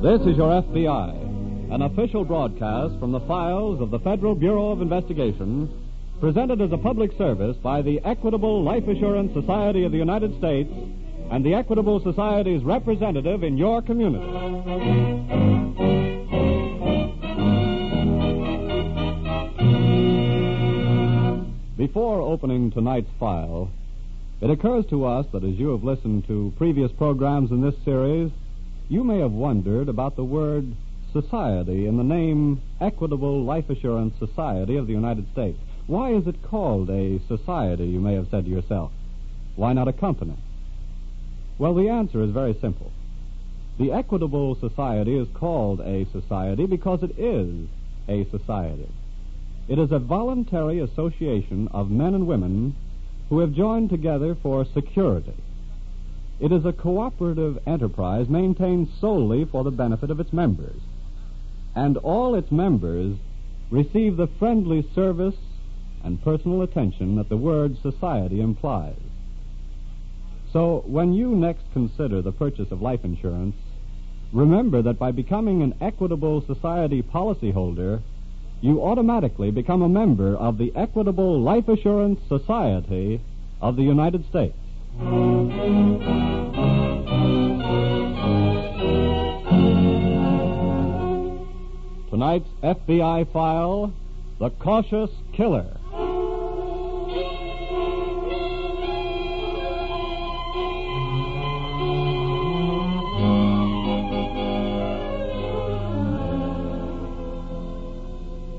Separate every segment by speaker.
Speaker 1: This is Your FBI, an official broadcast from the files of the Federal Bureau of Investigation, presented as a public service by the Equitable Life Assurance Society of the United States and the Equitable Society's representative in your community. Before opening tonight's file, it occurs to us that as you have listened to previous programs in this series, you may have wondered about the word society in the name Equitable Life Assurance Society of the United States. Why is it called a society, you may have said to yourself? Why not a company? Well, the answer is very simple. The Equitable Society is called a society because it is a society. It is a voluntary association of men and women who have joined together for security. It is a cooperative enterprise maintained solely for the benefit of its members. And all its members receive the friendly service and personal attention that the word society implies. So, when you next consider the purchase of life insurance, remember that by becoming an Equitable Society policyholder, you automatically become a member of the Equitable Life Assurance Society of the United States. Tonight's FBI file The Cautious Killer.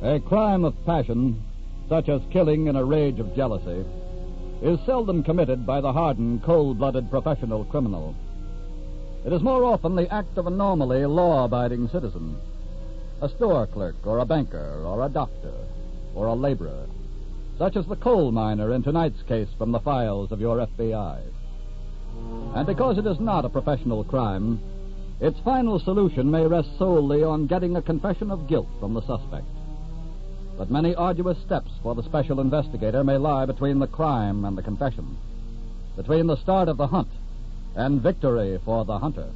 Speaker 1: A crime of passion, such as killing in a rage of jealousy, is seldom committed by the hardened, cold blooded professional criminal. It is more often the act of a normally law abiding citizen, a store clerk, or a banker, or a doctor, or a laborer, such as the coal miner in tonight's case from the files of your FBI. And because it is not a professional crime, its final solution may rest solely on getting a confession of guilt from the suspect. But many arduous steps for the special investigator may lie between the crime and the confession, between the start of the hunt and victory for the hunter.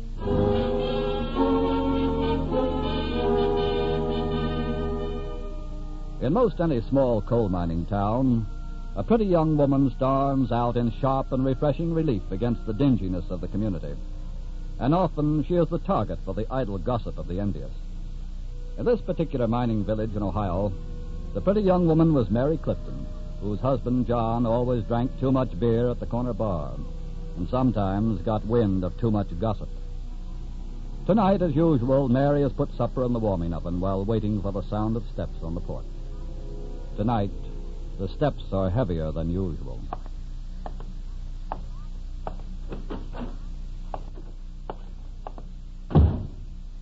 Speaker 1: In most any small coal mining town, a pretty young woman stands out in sharp and refreshing relief against the dinginess of the community. And often she is the target for the idle gossip of the envious. In this particular mining village in Ohio, the pretty young woman was Mary Clifton, whose husband, John, always drank too much beer at the corner bar and sometimes got wind of too much gossip. Tonight, as usual, Mary has put supper in the warming oven while waiting for the sound of steps on the porch. Tonight, the steps are heavier than usual.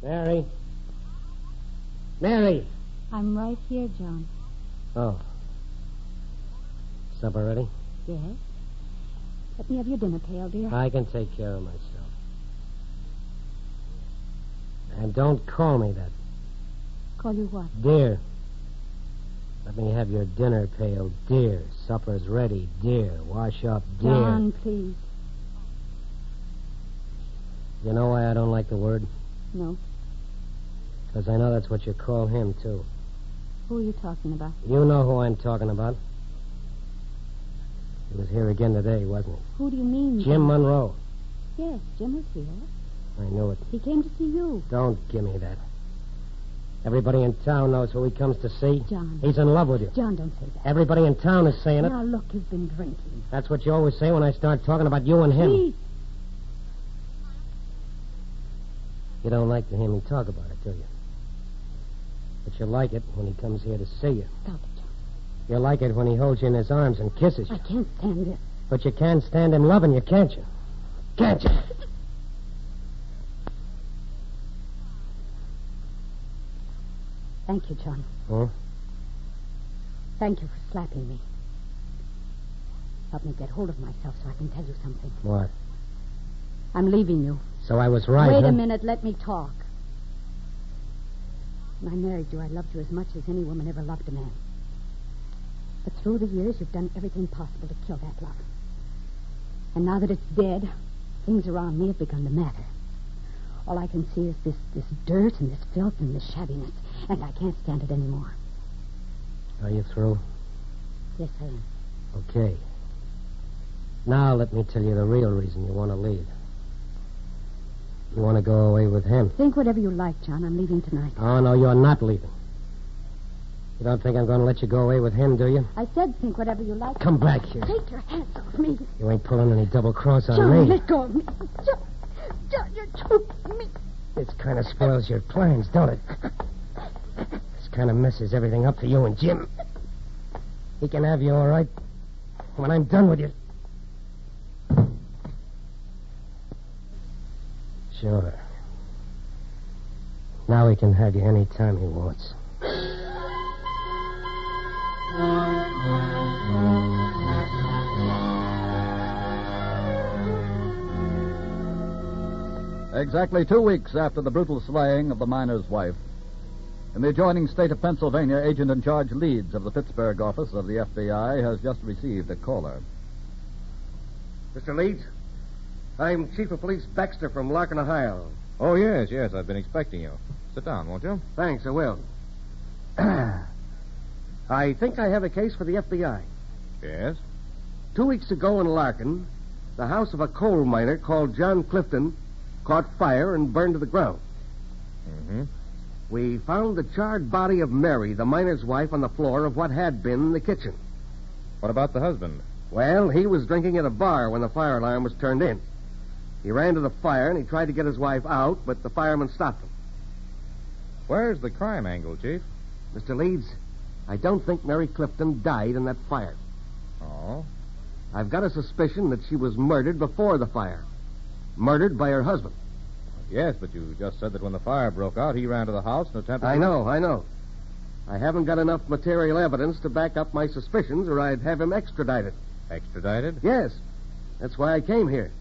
Speaker 2: Mary. Mary.
Speaker 3: I'm right here, John.
Speaker 2: Oh. Supper ready?
Speaker 3: Yes? Let me have your dinner pail, dear.
Speaker 2: I can take care of myself. And don't call me that.
Speaker 3: Call you what?
Speaker 2: Dear. Let me have your dinner pail, dear. Supper's ready, dear. Wash up, dear.
Speaker 3: John, please.
Speaker 2: You know why I don't like the word?
Speaker 3: No.
Speaker 2: Because I know that's what you call him, too.
Speaker 3: Who are you talking about?
Speaker 2: You know who I'm talking about. He was here again today, wasn't he?
Speaker 3: Who do you mean?
Speaker 2: Jim? Monroe.
Speaker 3: Yes, Jim was here.
Speaker 2: I knew it.
Speaker 3: He came to see you.
Speaker 2: Don't give me that. Everybody in town knows who he comes to see.
Speaker 3: John.
Speaker 2: He's in love with you.
Speaker 3: John, don't say that.
Speaker 2: Everybody in town is saying it.
Speaker 3: Now, look, you've been drinking.
Speaker 2: That's what you always say when I start talking about you and him.
Speaker 3: Please.
Speaker 2: You don't like to hear me talk about it, do you? But you'll like it when he comes here to see you.
Speaker 3: Stop it, John.
Speaker 2: You'll like it when he holds you in his arms and kisses you.
Speaker 3: I can't stand this.
Speaker 2: But you can stand him loving you, can't you? Can't you?
Speaker 3: Thank you, John.
Speaker 2: Huh?
Speaker 3: Thank you for slapping me. Help me get hold of myself so I can tell you something.
Speaker 2: What?
Speaker 3: I'm leaving you.
Speaker 2: So I was right.
Speaker 3: Wait
Speaker 2: huh?
Speaker 3: a minute. Let me talk. When I married you, I loved you as much as any woman ever loved a man. But through the years, you've done everything possible to kill that love. And now that it's dead, things around me have begun to matter. All I can see is this, this dirt and this filth and this shabbiness, and I can't stand it anymore.
Speaker 2: Are you through?
Speaker 3: Yes, I am.
Speaker 2: Okay. Now let me tell you the real reason you want to leave. You want to go away with him.
Speaker 3: Think whatever you like, John. I'm leaving tonight.
Speaker 2: Oh, no, you're not leaving. You don't think I'm going to let you go away with him, do you?
Speaker 3: I said think whatever you like.
Speaker 2: Come back here.
Speaker 3: Take your hands off me.
Speaker 2: You ain't pulling any double cross on
Speaker 3: John,
Speaker 2: me.
Speaker 3: let go of me. John, John you're choking me.
Speaker 2: This kind of spoils your plans, don't it? This kind of messes everything up for you and Jim. He can have you all right when I'm done with you. Sure. Now he can have you any time he wants.
Speaker 4: Exactly two weeks after the brutal slaying of the miner's wife, in the adjoining state of Pennsylvania, Agent in Charge Leeds of the Pittsburgh office of the FBI has just received a caller.
Speaker 5: Mr. Leeds, I'm Chief of Police Baxter from Larkin, Ohio.
Speaker 6: Oh, yes, yes. I've been expecting you. Sit down, won't you?
Speaker 5: Thanks, I will. I think I have a case for the FBI.
Speaker 6: Yes.
Speaker 5: Two weeks ago in Larkin, the house of a coal miner called John Clifton caught fire and burned to the ground.
Speaker 6: Mm-hmm.
Speaker 5: We found the charred body of Mary, the miner's wife, on the floor of what had been the kitchen.
Speaker 6: What about the husband?
Speaker 5: Well, he was drinking at a bar when the fire alarm was turned in. He ran to the fire and he tried to get his wife out, but the fireman stopped him.
Speaker 6: Where's the crime angle, Chief?
Speaker 5: Mr. Leeds, I don't think Mary Clifton died in that fire.
Speaker 6: Oh.
Speaker 5: I've got a suspicion that she was murdered before the fire. Murdered by her husband.
Speaker 6: Yes, but you just said that when the fire broke out, he ran to the house and attempted.
Speaker 5: I know, I know. I haven't got enough material evidence to back up my suspicions, or I'd have him extradited.
Speaker 6: Extradited?
Speaker 5: Yes, that's why I came here.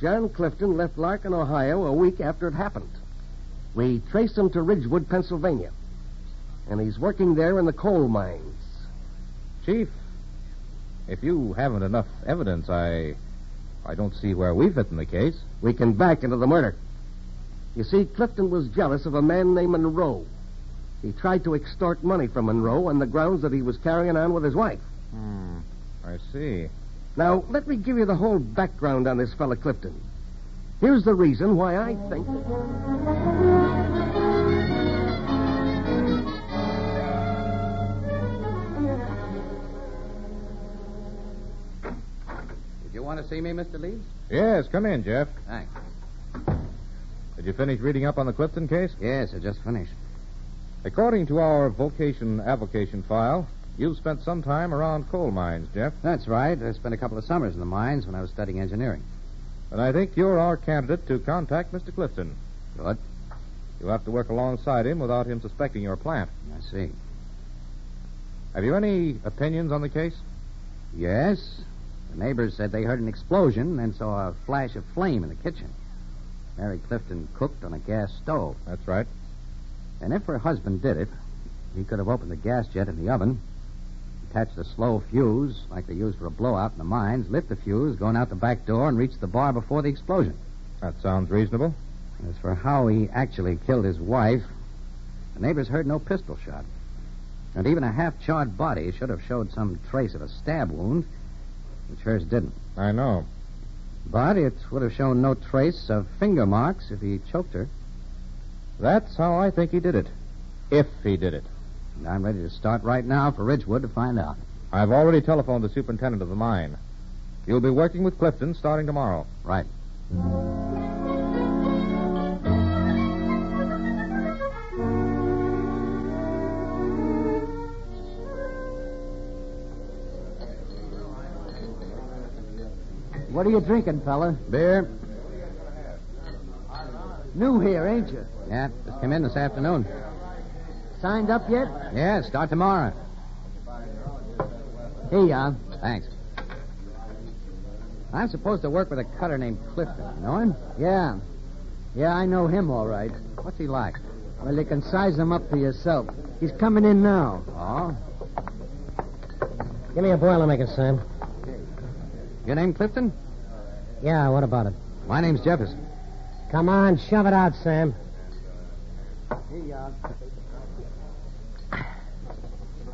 Speaker 5: John Clifton left Larkin, Ohio, a week after it happened. We traced him to Ridgewood, Pennsylvania. And he's working there in the coal mines.
Speaker 6: Chief, if you haven't enough evidence, I. I don't see where we fit in the case.
Speaker 5: We can back into the murder. You see, Clifton was jealous of a man named Monroe. He tried to extort money from Monroe on the grounds that he was carrying on with his wife.
Speaker 6: Hmm. I see.
Speaker 5: Now, let me give you the whole background on this fellow Clifton. Here's the reason why I think.
Speaker 7: Did you want to see me, Mr. Leeds?
Speaker 6: Yes, come in, Jeff.
Speaker 7: Thanks.
Speaker 6: Did you finish reading up on the Clifton case?
Speaker 7: Yes, I just finished.
Speaker 6: According to our vocation avocation file, you've spent some time around coal mines, Jeff.
Speaker 7: That's right. I spent a couple of summers in the mines when I was studying engineering.
Speaker 6: And I think you're our candidate to contact Mr. Clifton.
Speaker 7: Good.
Speaker 6: You'll have to work alongside him without him suspecting your plant.
Speaker 7: I see.
Speaker 6: Have you any opinions on the case?
Speaker 7: Yes. The neighbors said they heard an explosion and saw a flash of flame in the kitchen. Mary Clifton cooked on a gas stove.
Speaker 6: That's right.
Speaker 7: And if her husband did it, he could have opened the gas jet in the oven, attached a slow fuse like they use for a blowout in the mines, lit the fuse, gone out the back door, and reached the bar before the explosion.
Speaker 6: That sounds reasonable.
Speaker 7: As for how he actually killed his wife, the neighbors heard no pistol shot. And even a half charred body should have showed some trace of a stab wound, which hers didn't.
Speaker 6: I know.
Speaker 7: But it would have shown no trace of finger marks if he choked her.
Speaker 6: That's how I think he did it. If he did it.
Speaker 7: And I'm ready to start right now for Ridgewood to find out.
Speaker 6: I've already telephoned the superintendent of the mine. You'll be working with Clifton starting tomorrow.
Speaker 7: Right.
Speaker 8: What are you drinking, fella?
Speaker 7: Beer.
Speaker 8: New here, ain't you?
Speaker 7: Yeah, just came in this afternoon.
Speaker 8: Signed up yet?
Speaker 7: Yeah, start tomorrow.
Speaker 8: Here you are.
Speaker 7: Thanks. I'm supposed to work with a cutter named Clifton. You know him?
Speaker 8: Yeah. Yeah, I know him all right.
Speaker 7: What's he like?
Speaker 8: Well, you can size him up for yourself. He's coming in now.
Speaker 7: Oh?
Speaker 2: Give me a Boilermaker, Sam.
Speaker 7: Your name Clifton?
Speaker 2: Yeah, what about it?
Speaker 7: My name's Jefferson.
Speaker 2: Come on, shove it out, Sam.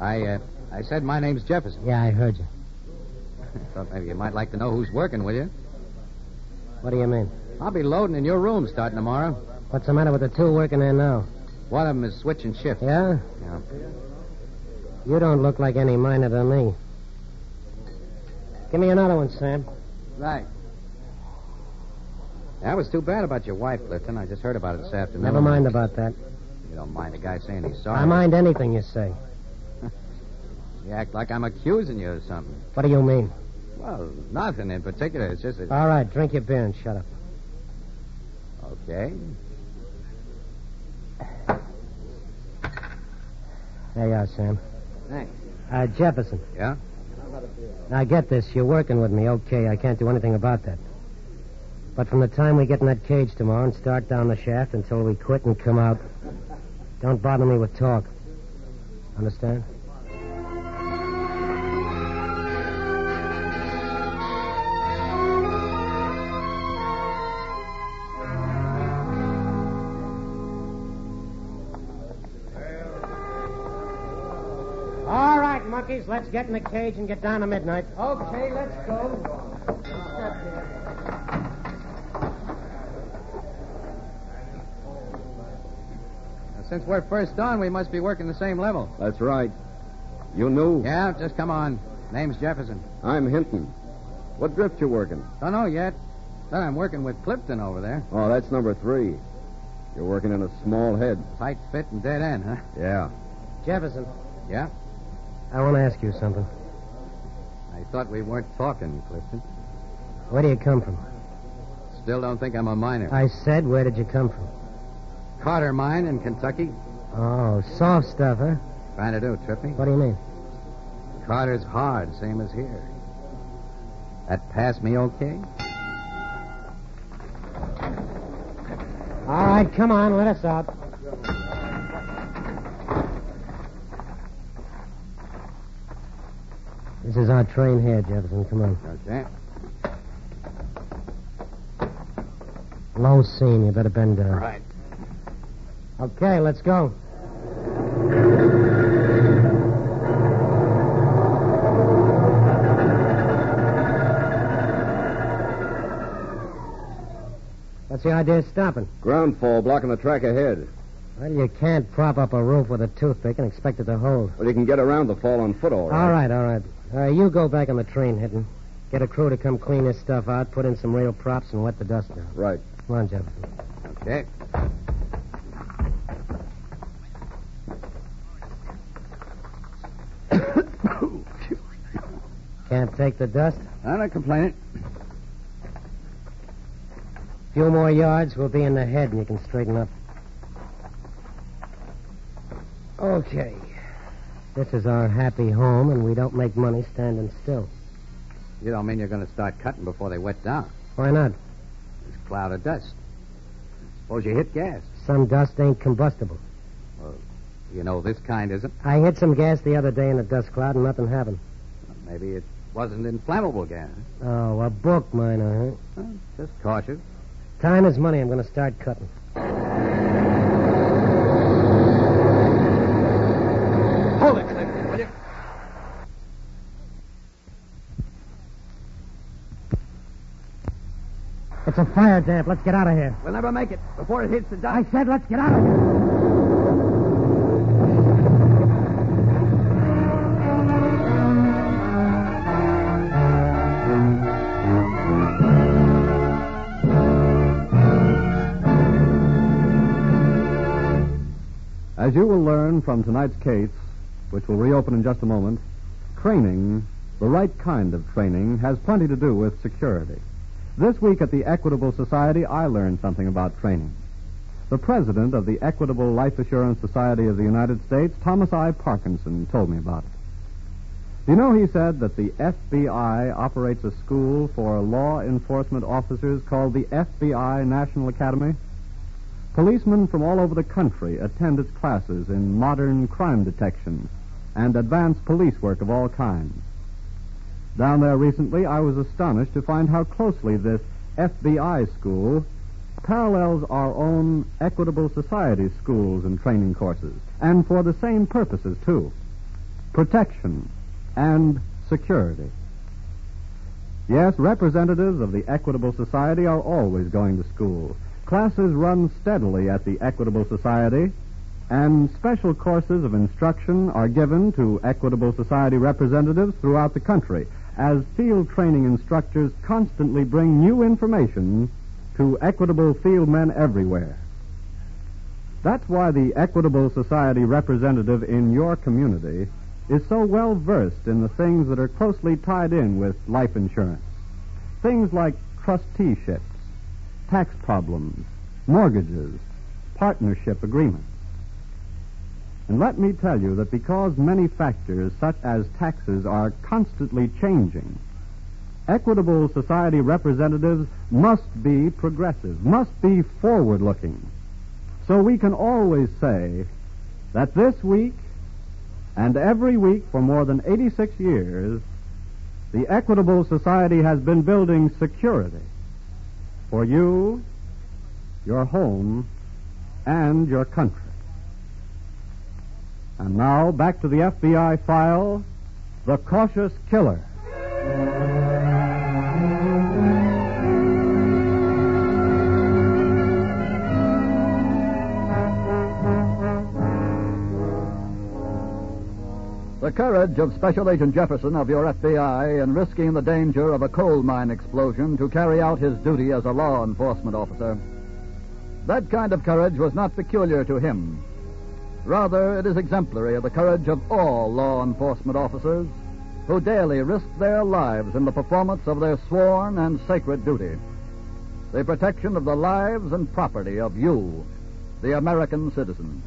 Speaker 7: I, uh, I said my name's Jefferson.
Speaker 2: Yeah, I heard you.
Speaker 7: Thought maybe you might like to know who's working with you.
Speaker 2: What do you mean?
Speaker 7: I'll be loading in your room starting tomorrow.
Speaker 2: What's the matter with the two working there now?
Speaker 7: One of them is switching shifts.
Speaker 2: Yeah?
Speaker 7: Yeah.
Speaker 2: You don't look like any miner to me. Give me another one, Sam.
Speaker 8: Right.
Speaker 7: That was too bad about your wife, Clifton. I just heard about it this afternoon.
Speaker 2: Never mind about that.
Speaker 7: You don't mind a guy saying he's sorry.
Speaker 2: I mind anything you say.
Speaker 7: You act like I'm accusing you of something.
Speaker 2: What do you mean?
Speaker 7: Well, nothing in particular. It's just that.
Speaker 2: All right, drink your beer and shut up.
Speaker 7: Okay.
Speaker 2: There you are, Sam.
Speaker 8: Thanks.
Speaker 2: Uh, Jefferson.
Speaker 7: Yeah?
Speaker 2: Now, get this. You're working with me. Okay, I can't do anything about that. But from the time we get in that cage tomorrow and start down the shaft until we quit and come out, don't bother me with talk. Understand? Right, monkeys, let's get in the cage and get down to midnight.
Speaker 8: Okay, let's go.
Speaker 7: Now, since we're first on, we must be working the same level.
Speaker 9: That's right. You knew?
Speaker 7: Yeah, just come on. Name's Jefferson.
Speaker 9: I'm Hinton. What drift you working?
Speaker 7: Don't know yet. Then I'm working with Clifton over there.
Speaker 9: Oh, that's number three. You're working in a small head.
Speaker 7: Tight fit and dead end, huh?
Speaker 9: Yeah.
Speaker 2: Jefferson,
Speaker 7: Yeah?
Speaker 2: I want to ask you something.
Speaker 7: I thought we weren't talking, Clifton.
Speaker 2: Where do you come from?
Speaker 7: Still don't think I'm a miner.
Speaker 2: I said, where did you come from?
Speaker 7: Carter Mine in Kentucky.
Speaker 2: Oh, soft stuff, huh?
Speaker 7: Trying to do, Trippy.
Speaker 2: What do you mean?
Speaker 7: Carter's hard, same as here. That passed me okay?
Speaker 2: All right, come on, let us out. This is our train here, Jefferson. Come on.
Speaker 7: Okay.
Speaker 2: Low seam. You better bend down.
Speaker 7: Right.
Speaker 2: Okay, let's go. What's the idea of stopping?
Speaker 9: Ground fall blocking the track ahead.
Speaker 2: Well, you can't prop up a roof with a toothpick and expect it to hold.
Speaker 9: Well, you can get around the fall on foot, all right.
Speaker 2: All right, all right. You go back on the train, Hinton. Get a crew to come clean this stuff out, put in some real props, and wet the dust down.
Speaker 9: Right.
Speaker 2: Come on, Jefferson.
Speaker 7: Okay.
Speaker 2: Can't take the dust.
Speaker 7: I'm not complaining.
Speaker 2: few more yards, we'll be in the head, and you can straighten up. Okay. This is our happy home, and we don't make money standing still.
Speaker 7: You don't mean you're going to start cutting before they wet down.
Speaker 2: Why not?
Speaker 7: This cloud of dust. Suppose you hit gas.
Speaker 2: Some dust ain't combustible.
Speaker 7: You know this kind isn't.
Speaker 2: I hit some gas the other day in a dust cloud, and nothing happened.
Speaker 7: Maybe it wasn't inflammable gas.
Speaker 2: Oh, a book miner, huh?
Speaker 7: Well, just cautious.
Speaker 2: Time is money. I'm going to start cutting.
Speaker 8: Hold it, Clifton, will you?
Speaker 2: It's a fire damp. Let's get out of here.
Speaker 8: We'll never make it before it hits the dust.
Speaker 2: I said let's get out of here.
Speaker 1: As you will learn from tonight's case, which will reopen in just a moment, training, the right kind of training, has plenty to do with security. This week at the Equitable Society, I learned something about training. The president of the Equitable Life Assurance Society of the United States, Thomas I. Parkinson, told me about it. You know, he said that the FBI operates a school for law enforcement officers called the FBI National Academy. Policemen from all over the country attend its classes in modern crime detection and advanced police work of all kinds. Down there recently, I was astonished to find how closely this FBI school parallels our own Equitable Society schools and training courses, and for the same purposes, too protection and security. Yes, representatives of the Equitable Society are always going to school. Classes run steadily at the Equitable Society, and special courses of instruction are given to Equitable Society representatives throughout the country as field training instructors constantly bring new information to Equitable field men everywhere. That's why the Equitable Society representative in your community is so well versed in the things that are closely tied in with life insurance. Things like trusteeships, tax problems, mortgages, partnership agreements. And let me tell you that because many factors, such as taxes, are constantly changing, Equitable Society representatives must be progressive, must be forward looking. So we can always say that this week and every week for more than 86 years, the Equitable Society has been building security for you, your home, and your country. And now, back to the FBI file The Cautious Killer.
Speaker 4: The courage of Special Agent Jefferson of your FBI in risking the danger of a coal mine explosion to carry out his duty as a law enforcement officer. That kind of courage was not peculiar to him. Rather, it is exemplary of the courage of all law enforcement officers who daily risk their lives in the performance of their sworn and sacred duty. The protection of the lives and property of you, the American citizen.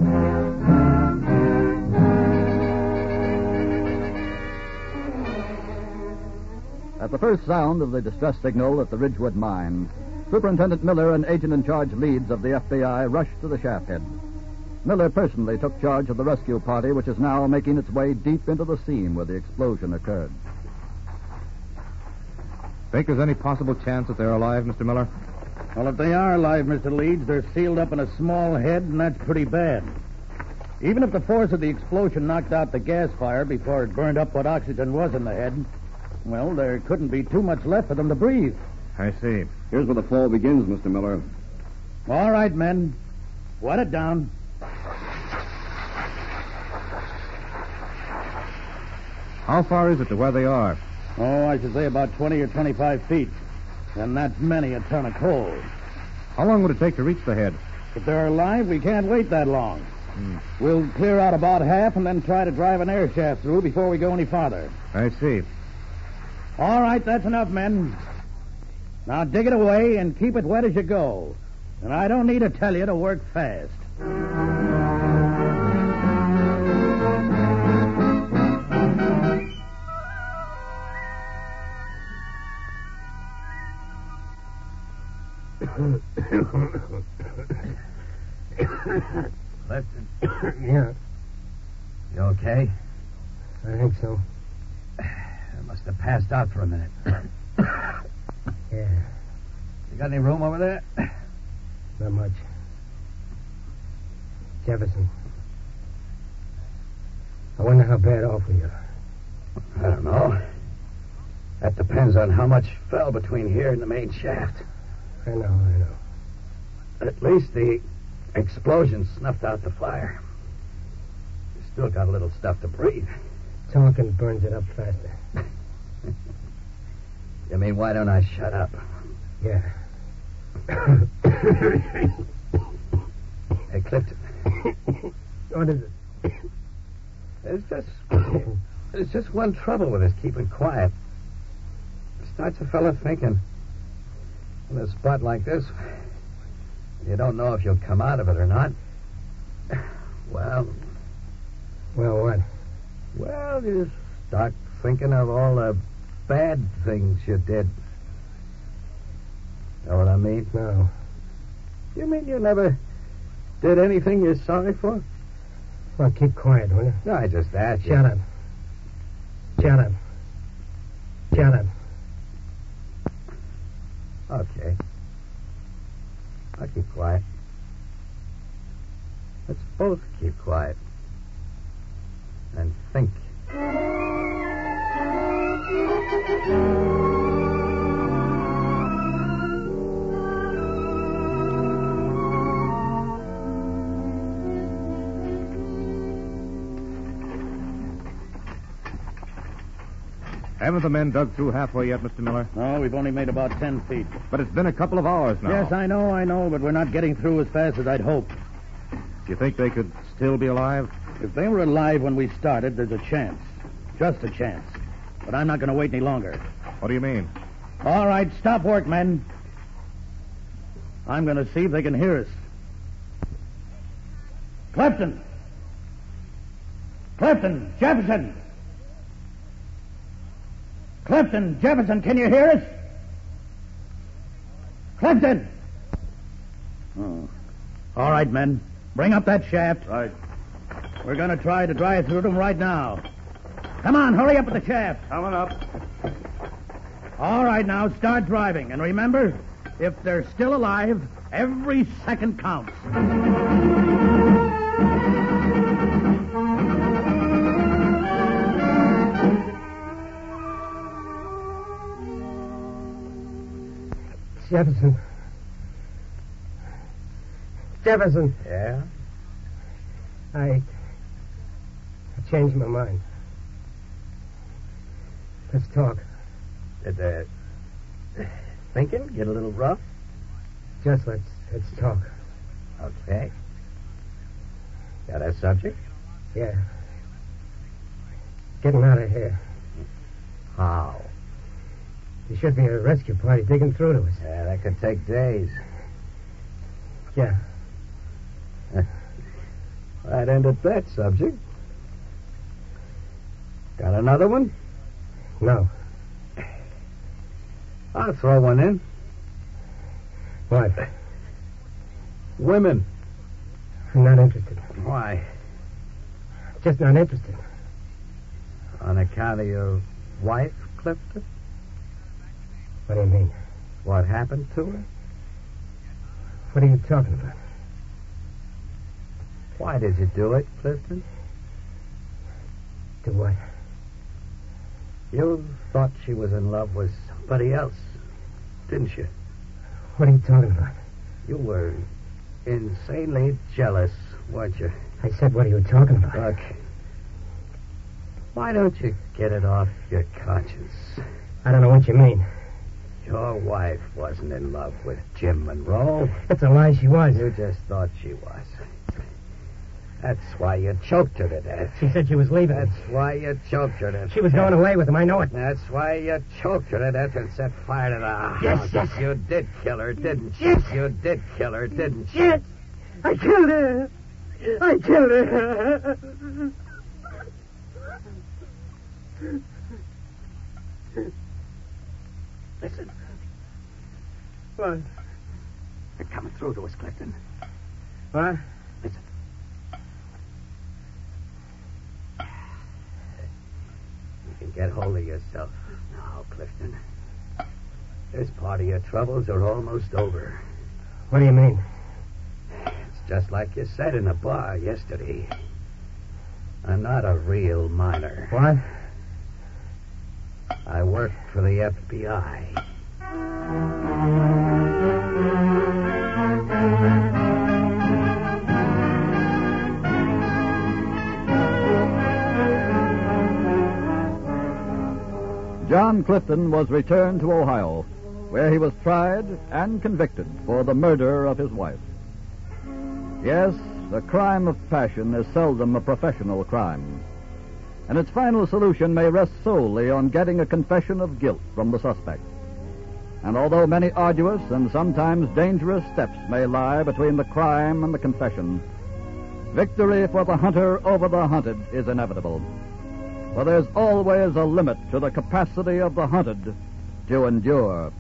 Speaker 4: At the first sound of the distress signal at the Ridgewood mine, Superintendent Miller and Agent in Charge Leeds of the FBI rushed to the shaft head. Miller personally took charge of the rescue party, which is now making its way deep into the scene where the explosion occurred.
Speaker 6: Think there's any possible chance that they're alive, Mr. Miller?
Speaker 10: Well, if they are alive, Mr. Leeds, they're sealed up in a small head, and that's pretty bad. Even if the force of the explosion knocked out the gas fire before it burned up what oxygen was in the head, well, there couldn't be too much left for them to breathe.
Speaker 6: I see.
Speaker 9: Here's where the fall begins, Mr. Miller.
Speaker 10: All right, men. Wet it down.
Speaker 6: How far is it to where they are?
Speaker 10: Oh, I should say about 20 or 25 feet. And that's many a ton of coal.
Speaker 6: How long would it take to reach the head?
Speaker 10: If they're alive, we can't wait that long.
Speaker 6: Hmm.
Speaker 10: We'll clear out about half and then try to drive an air shaft through before we go any farther.
Speaker 6: I see.
Speaker 10: All right, that's enough, men. Now dig it away and keep it wet as you go. And I don't need to tell you to work fast.
Speaker 2: Lifton. yeah. You okay? I think so. I must have passed out for a minute. yeah. You got any room over there? Not much. Jefferson. I wonder how bad off we are. I don't know. That depends on how much fell between here and the main shaft. I know, I know. At least the explosion snuffed out the fire. We still got a little stuff to breathe. Talking burns it up faster. you mean, why don't I shut up? Yeah. hey, Clifton. What is it? There's just there's just one trouble with us keeping quiet. It starts a fella thinking.
Speaker 11: In a spot like this, you don't know if you'll come out of it or not. Well,
Speaker 2: Well, what?
Speaker 11: well, you start thinking of all the bad things you did. Know what I mean?
Speaker 2: No.
Speaker 11: You mean you never did anything you're sorry for?
Speaker 2: Well, keep quiet, will you?
Speaker 11: No, I just asked you.
Speaker 2: Shut up. Shut up. Shut up.
Speaker 11: Okay. I'll keep quiet. Let's both keep quiet. And think.
Speaker 6: Haven't the men dug through halfway yet, Mr. Miller?
Speaker 10: No, we've only made about ten feet.
Speaker 6: But it's been a couple of hours now.
Speaker 10: Yes, I know, I know, but we're not getting through as fast as I'd hoped.
Speaker 6: Do you think they could still be alive?
Speaker 10: If they were alive when we started, there's a chance. Just a chance. But I'm not going to wait any longer.
Speaker 6: What do you mean?
Speaker 10: All right, stop work, men. I'm going to see if they can hear us. Clifton! Clifton! Jefferson! Clifton! Jefferson, can you hear us? Clifton! Oh. All right, men. Bring up that shaft. Right. We're going to try to drive through them right now. Come on, hurry up with the shaft. Coming up. All right, now start driving. And remember, if they're still alive, every second counts.
Speaker 2: Jefferson. Jefferson.
Speaker 11: Yeah?
Speaker 2: I. I changed my mind. Let's talk.
Speaker 11: Did the thinking get a little rough?
Speaker 2: Just let's let's talk.
Speaker 11: Okay. Got a subject?
Speaker 2: Yeah. Getting out of here.
Speaker 11: How?
Speaker 2: There should be a rescue party digging through to us.
Speaker 11: Yeah, that could take days.
Speaker 2: Yeah.
Speaker 11: That ended that subject. Got another one?
Speaker 2: No.
Speaker 11: I'll throw one in.
Speaker 2: What?
Speaker 11: Women.
Speaker 2: I'm not interested.
Speaker 11: Why?
Speaker 2: Just not interested.
Speaker 11: On account of your wife, Clifton?
Speaker 2: What do you mean?
Speaker 11: What happened to her?
Speaker 2: What are you talking about?
Speaker 11: Why did you do it, Clifton?
Speaker 2: Do what?
Speaker 11: You thought she was in love with somebody else, didn't you?
Speaker 2: What are you talking about?
Speaker 11: You were insanely jealous, weren't you?
Speaker 2: I said, what are you talking about?
Speaker 11: Look, why don't you get it off your conscience?
Speaker 2: I don't know what you mean.
Speaker 11: Your wife wasn't in love with Jim Monroe.
Speaker 2: That's a lie she was.
Speaker 11: You just thought she was. That's why you choked her to death.
Speaker 2: She said she was leaving.
Speaker 11: That's why you choked her to death.
Speaker 2: She was going away with him. I know it.
Speaker 11: That's why you choked her to death and set fire to the house.
Speaker 2: Yes, yes.
Speaker 11: You did kill her, didn't you?
Speaker 2: Yes.
Speaker 11: You did kill her, didn't you?
Speaker 2: Yes. I killed her. I killed her.
Speaker 11: Listen,
Speaker 2: What?
Speaker 11: they're coming through to us, Clifton.
Speaker 2: What?
Speaker 11: Listen. You can get hold of yourself now, Clifton. This part of your troubles are almost over.
Speaker 2: What do you mean?
Speaker 11: It's just like you said in the bar yesterday. I'm not a real miner.
Speaker 2: What?
Speaker 11: I worked for the FBI.
Speaker 4: John Clifton was returned to Ohio, where he was tried and convicted for the murder of his wife. Yes, the crime of passion is seldom a professional crime, and its final solution may rest solely on getting a confession of guilt from the suspect. And although many arduous and sometimes dangerous steps may lie between the crime and the confession, victory for the hunter over the hunted is inevitable. For there's always a limit to the capacity of the hunted to endure.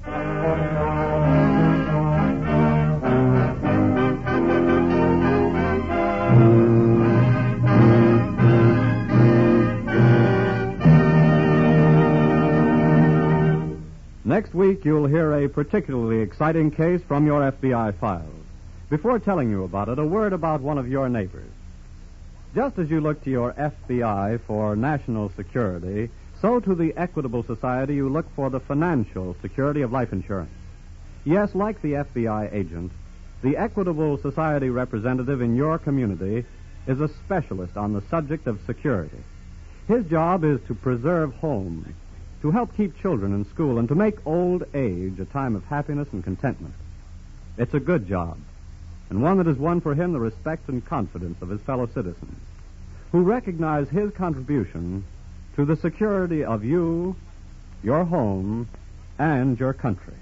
Speaker 1: Next week, you'll hear a particularly exciting case from your FBI files. Before telling you about it, a word about one of your neighbors. Just as you look to your FBI for national security, so to the Equitable Society you look for the financial security of life insurance. Yes, like the FBI agent, the Equitable Society representative in your community is a specialist on the subject of security. His job is to preserve homes to help keep children in school, and to make old age a time of happiness and contentment. It's a good job, and one that has won for him the respect and confidence of his fellow citizens, who recognize his contribution to the security of you, your home, and your country.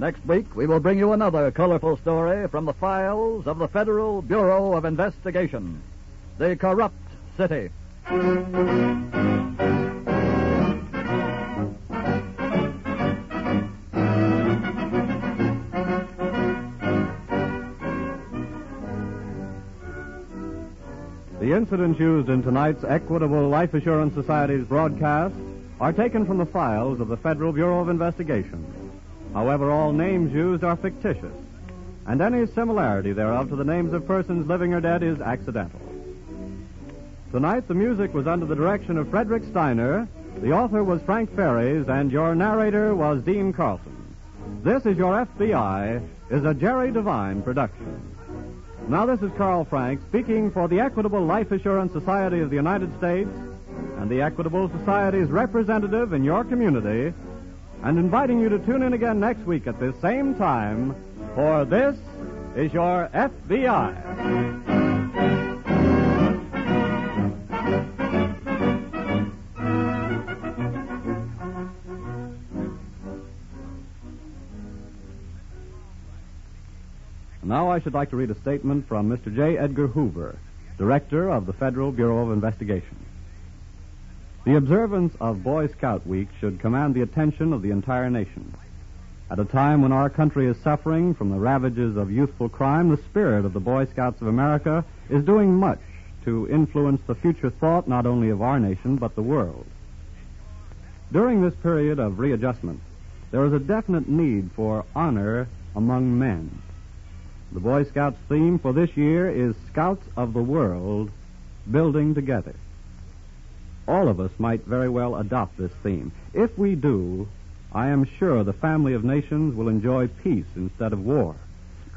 Speaker 4: Next week, we will bring you another colorful story from the files of the Federal Bureau of Investigation The Corrupt City.
Speaker 1: The incidents used in tonight's Equitable Life Assurance Society's broadcast are taken from the files of the Federal Bureau of Investigation. However, all names used are fictitious, and any similarity thereof to the names of persons living or dead is accidental. Tonight, the music was under the direction of Frederick Steiner, the author was Frank Ferries, and your narrator was Dean Carlson. This is Your FBI is a Jerry Devine production. Now, this is Carl Frank speaking for the Equitable Life Assurance Society of the United States and the Equitable Society's representative in your community, and inviting you to tune in again next week at this same time for This is Your FBI. Now I should like to read a statement from Mr. J. Edgar Hoover, Director of the Federal Bureau of Investigation. The observance of Boy Scout Week should command the attention of the entire nation. At a time when our country is suffering from the ravages of youthful crime, the spirit of the Boy Scouts of America is doing much to influence the future thought not only of our nation, but the world. During this period of readjustment, there is a definite need for honor among men. The Boy Scouts theme for this year is Scouts of the World Building Together. All of us might very well adopt this theme. If we do, I am sure the family of nations will enjoy peace instead of war,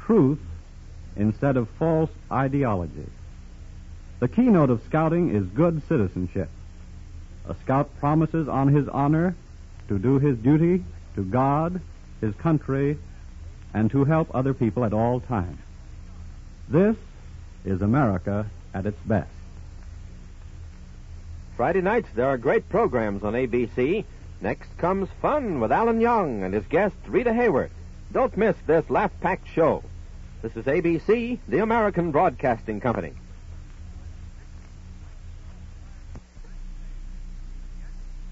Speaker 1: truth instead of false ideology. The keynote of scouting is good citizenship. A scout promises on his honor to do his duty to God, his country, and to help other people at all times. This is America at its best.
Speaker 12: Friday nights, there are great programs on ABC. Next comes Fun with Alan Young and his guest, Rita Hayworth. Don't miss this laugh packed show. This is ABC, the American Broadcasting Company.